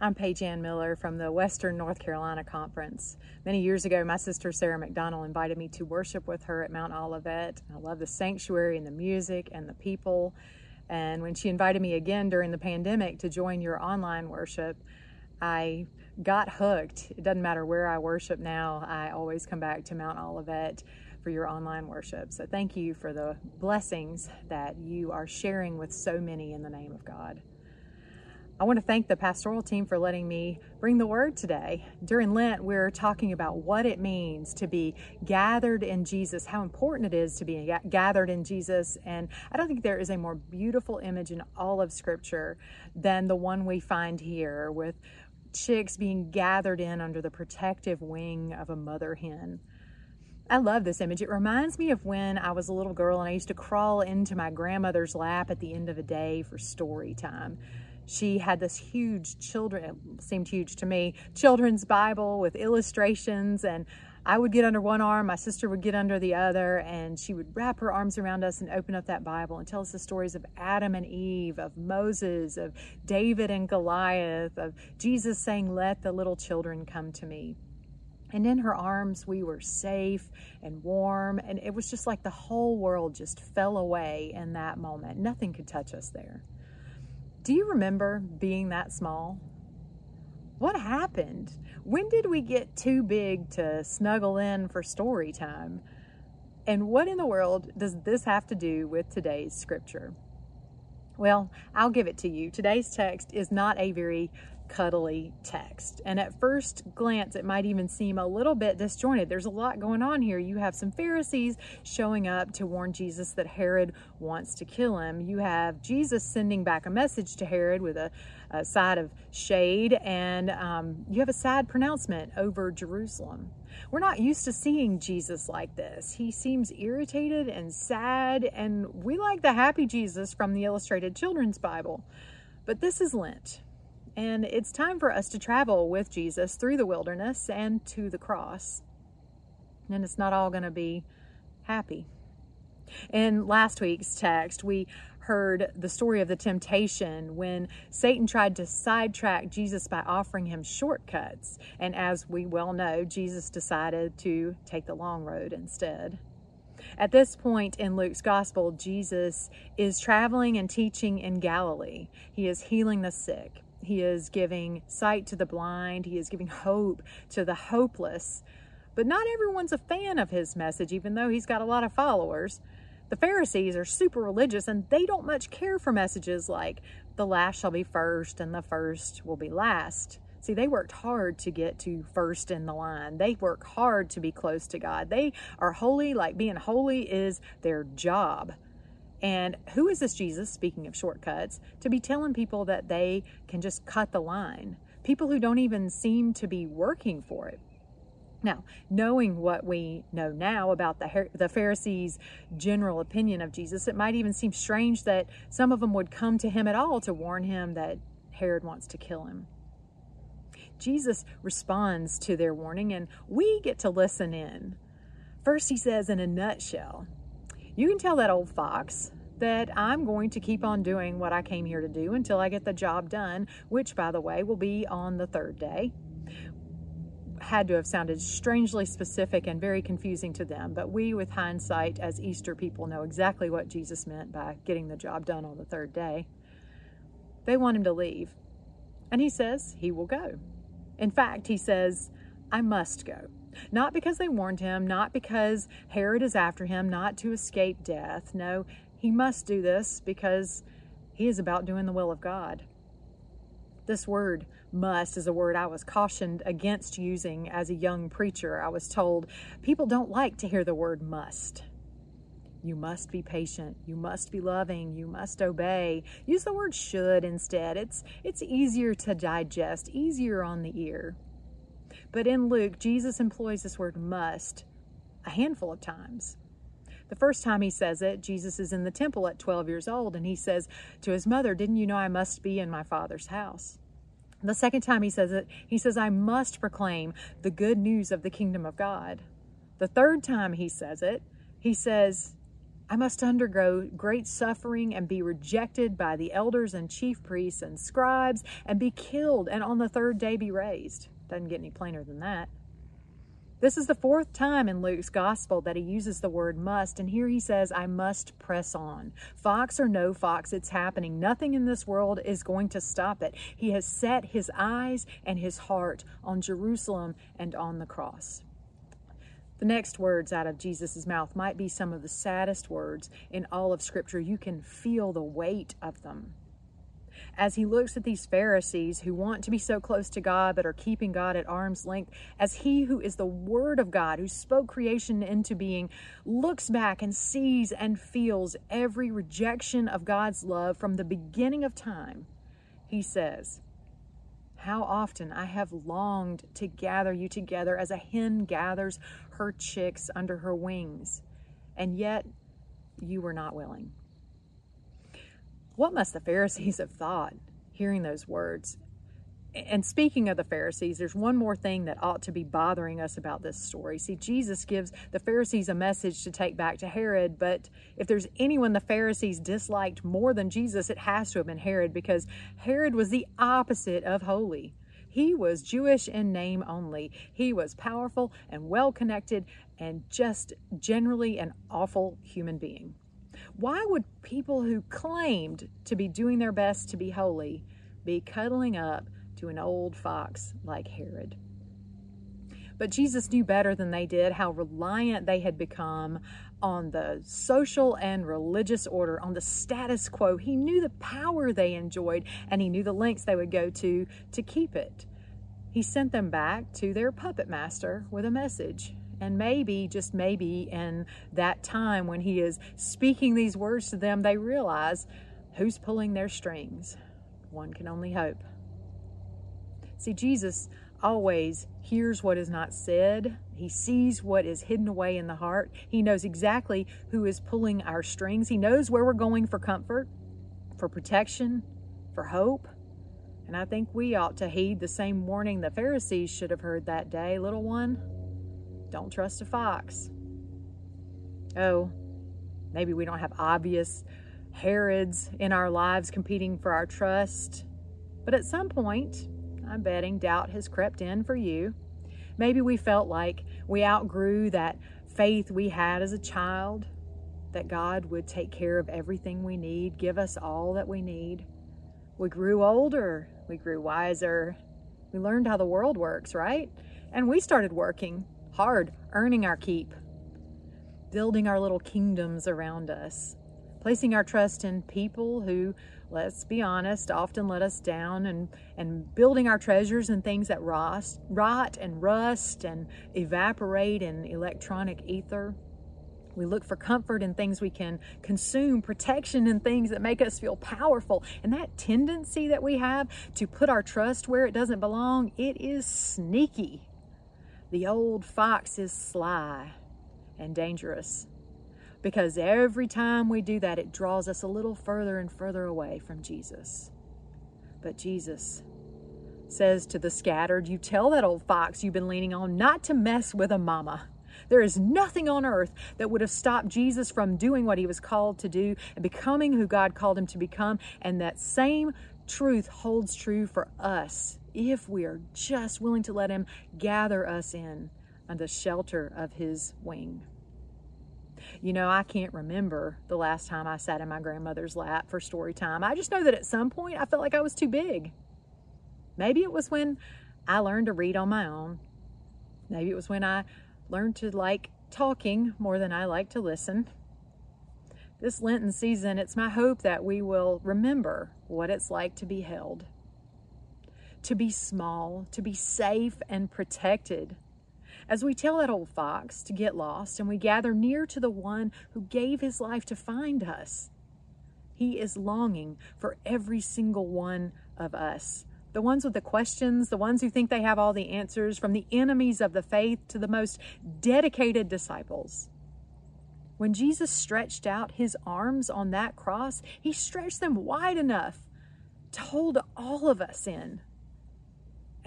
I'm Paige Ann Miller from the Western North Carolina Conference. Many years ago, my sister Sarah McDonald invited me to worship with her at Mount Olivet. I love the sanctuary and the music and the people. And when she invited me again during the pandemic to join your online worship, I got hooked. It doesn't matter where I worship now, I always come back to Mount Olivet for your online worship. So thank you for the blessings that you are sharing with so many in the name of God. I want to thank the pastoral team for letting me bring the word today. During Lent, we're talking about what it means to be gathered in Jesus, how important it is to be gathered in Jesus. And I don't think there is a more beautiful image in all of Scripture than the one we find here with chicks being gathered in under the protective wing of a mother hen. I love this image. It reminds me of when I was a little girl and I used to crawl into my grandmother's lap at the end of a day for story time she had this huge children seemed huge to me children's bible with illustrations and i would get under one arm my sister would get under the other and she would wrap her arms around us and open up that bible and tell us the stories of adam and eve of moses of david and goliath of jesus saying let the little children come to me and in her arms, we were safe and warm. And it was just like the whole world just fell away in that moment. Nothing could touch us there. Do you remember being that small? What happened? When did we get too big to snuggle in for story time? And what in the world does this have to do with today's scripture? Well, I'll give it to you. Today's text is not a very cuddly text. And at first glance, it might even seem a little bit disjointed. There's a lot going on here. You have some Pharisees showing up to warn Jesus that Herod wants to kill him. You have Jesus sending back a message to Herod with a, a side of shade, and um, you have a sad pronouncement over Jerusalem. We're not used to seeing Jesus like this. He seems irritated and sad, and we like the happy Jesus from the illustrated children's Bible. But this is Lent. And it's time for us to travel with Jesus through the wilderness and to the cross. And it's not all going to be happy. In last week's text, we heard the story of the temptation when Satan tried to sidetrack Jesus by offering him shortcuts. And as we well know, Jesus decided to take the long road instead. At this point in Luke's gospel, Jesus is traveling and teaching in Galilee. He is healing the sick. He is giving sight to the blind. He is giving hope to the hopeless. But not everyone's a fan of his message, even though he's got a lot of followers. The Pharisees are super religious and they don't much care for messages like the last shall be first and the first will be last. See, they worked hard to get to first in the line. They work hard to be close to God. They are holy, like being holy is their job. And who is this Jesus, speaking of shortcuts, to be telling people that they can just cut the line? People who don't even seem to be working for it. Now, knowing what we know now about the, the Pharisees' general opinion of Jesus, it might even seem strange that some of them would come to him at all to warn him that Herod wants to kill him. Jesus responds to their warning, and we get to listen in. First, he says, in a nutshell, you can tell that old fox that I'm going to keep on doing what I came here to do until I get the job done, which, by the way, will be on the third day. Had to have sounded strangely specific and very confusing to them, but we, with hindsight as Easter people, know exactly what Jesus meant by getting the job done on the third day. They want him to leave, and he says he will go. In fact, he says, I must go. Not because they warned him, not because Herod is after him, not to escape death. No, he must do this because he is about doing the will of God. This word must is a word I was cautioned against using as a young preacher. I was told people don't like to hear the word must. You must be patient. You must be loving. You must obey. Use the word should instead. It's it's easier to digest, easier on the ear. But in Luke, Jesus employs this word must a handful of times. The first time he says it, Jesus is in the temple at 12 years old, and he says to his mother, Didn't you know I must be in my Father's house? The second time he says it, he says, I must proclaim the good news of the kingdom of God. The third time he says it, he says, I must undergo great suffering and be rejected by the elders and chief priests and scribes and be killed and on the third day be raised. Doesn't get any plainer than that. This is the fourth time in Luke's gospel that he uses the word must, and here he says, I must press on. Fox or no fox, it's happening. Nothing in this world is going to stop it. He has set his eyes and his heart on Jerusalem and on the cross. The next words out of Jesus' mouth might be some of the saddest words in all of Scripture. You can feel the weight of them. As he looks at these Pharisees who want to be so close to God but are keeping God at arm's length, as he who is the Word of God, who spoke creation into being, looks back and sees and feels every rejection of God's love from the beginning of time, he says, how often I have longed to gather you together as a hen gathers her chicks under her wings, and yet you were not willing. What must the Pharisees have thought hearing those words? And speaking of the Pharisees, there's one more thing that ought to be bothering us about this story. See, Jesus gives the Pharisees a message to take back to Herod, but if there's anyone the Pharisees disliked more than Jesus, it has to have been Herod because Herod was the opposite of holy. He was Jewish in name only. He was powerful and well connected and just generally an awful human being. Why would people who claimed to be doing their best to be holy be cuddling up to an old fox like Herod? But Jesus knew better than they did how reliant they had become on the social and religious order, on the status quo. He knew the power they enjoyed and he knew the lengths they would go to to keep it. He sent them back to their puppet master with a message. And maybe, just maybe, in that time when he is speaking these words to them, they realize who's pulling their strings. One can only hope. See, Jesus always hears what is not said. He sees what is hidden away in the heart. He knows exactly who is pulling our strings. He knows where we're going for comfort, for protection, for hope. And I think we ought to heed the same warning the Pharisees should have heard that day. Little one, don't trust a fox. Oh, maybe we don't have obvious Herods in our lives competing for our trust. But at some point, I'm betting doubt has crept in for you. Maybe we felt like we outgrew that faith we had as a child, that God would take care of everything we need, give us all that we need. We grew older, we grew wiser, we learned how the world works, right? And we started working hard, earning our keep, building our little kingdoms around us, placing our trust in people who, let's be honest, often let us down, and, and building our treasures in things that rot, rot and rust and evaporate in electronic ether. We look for comfort in things we can consume, protection in things that make us feel powerful. And that tendency that we have to put our trust where it doesn't belong, it is sneaky. The old fox is sly and dangerous because every time we do that, it draws us a little further and further away from Jesus. But Jesus says to the scattered, You tell that old fox you've been leaning on not to mess with a mama. There is nothing on earth that would have stopped Jesus from doing what he was called to do and becoming who God called him to become. And that same truth holds true for us if we are just willing to let Him gather us in under the shelter of His wing. You know, I can't remember the last time I sat in my grandmother's lap for story time. I just know that at some point I felt like I was too big. Maybe it was when I learned to read on my own. Maybe it was when I learned to like talking more than I like to listen. This Lenten season, it's my hope that we will remember what it's like to be held to be small, to be safe and protected. As we tell that old fox to get lost and we gather near to the one who gave his life to find us, he is longing for every single one of us. The ones with the questions, the ones who think they have all the answers, from the enemies of the faith to the most dedicated disciples. When Jesus stretched out his arms on that cross, he stretched them wide enough to hold all of us in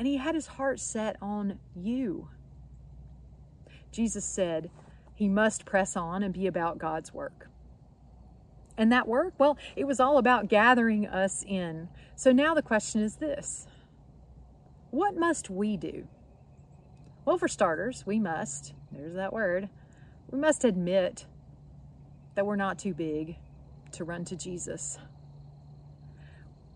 and he had his heart set on you. Jesus said he must press on and be about God's work. And that work, well, it was all about gathering us in. So now the question is this What must we do? Well, for starters, we must, there's that word, we must admit that we're not too big to run to Jesus.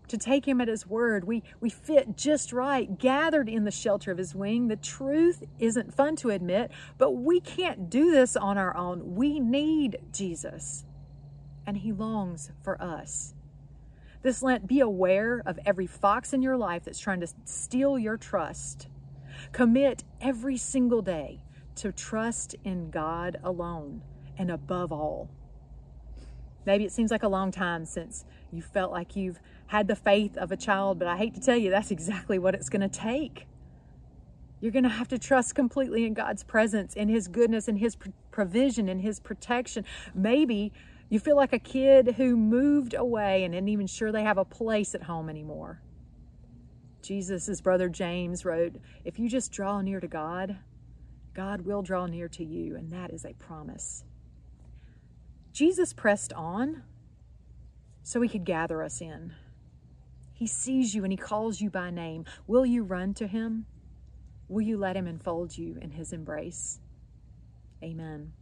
To take him at his word, we, we fit just right, gathered in the shelter of his wing. The truth isn't fun to admit, but we can't do this on our own. We need Jesus, and he longs for us. This Lent, be aware of every fox in your life that's trying to steal your trust. Commit every single day to trust in God alone and above all. Maybe it seems like a long time since you felt like you've had the faith of a child, but I hate to tell you, that's exactly what it's going to take. You're going to have to trust completely in God's presence, in His goodness, in His provision, in His protection. Maybe you feel like a kid who moved away and isn't even sure they have a place at home anymore. Jesus' brother James wrote, If you just draw near to God, God will draw near to you, and that is a promise. Jesus pressed on so he could gather us in. He sees you and he calls you by name. Will you run to him? Will you let him enfold you in his embrace? Amen.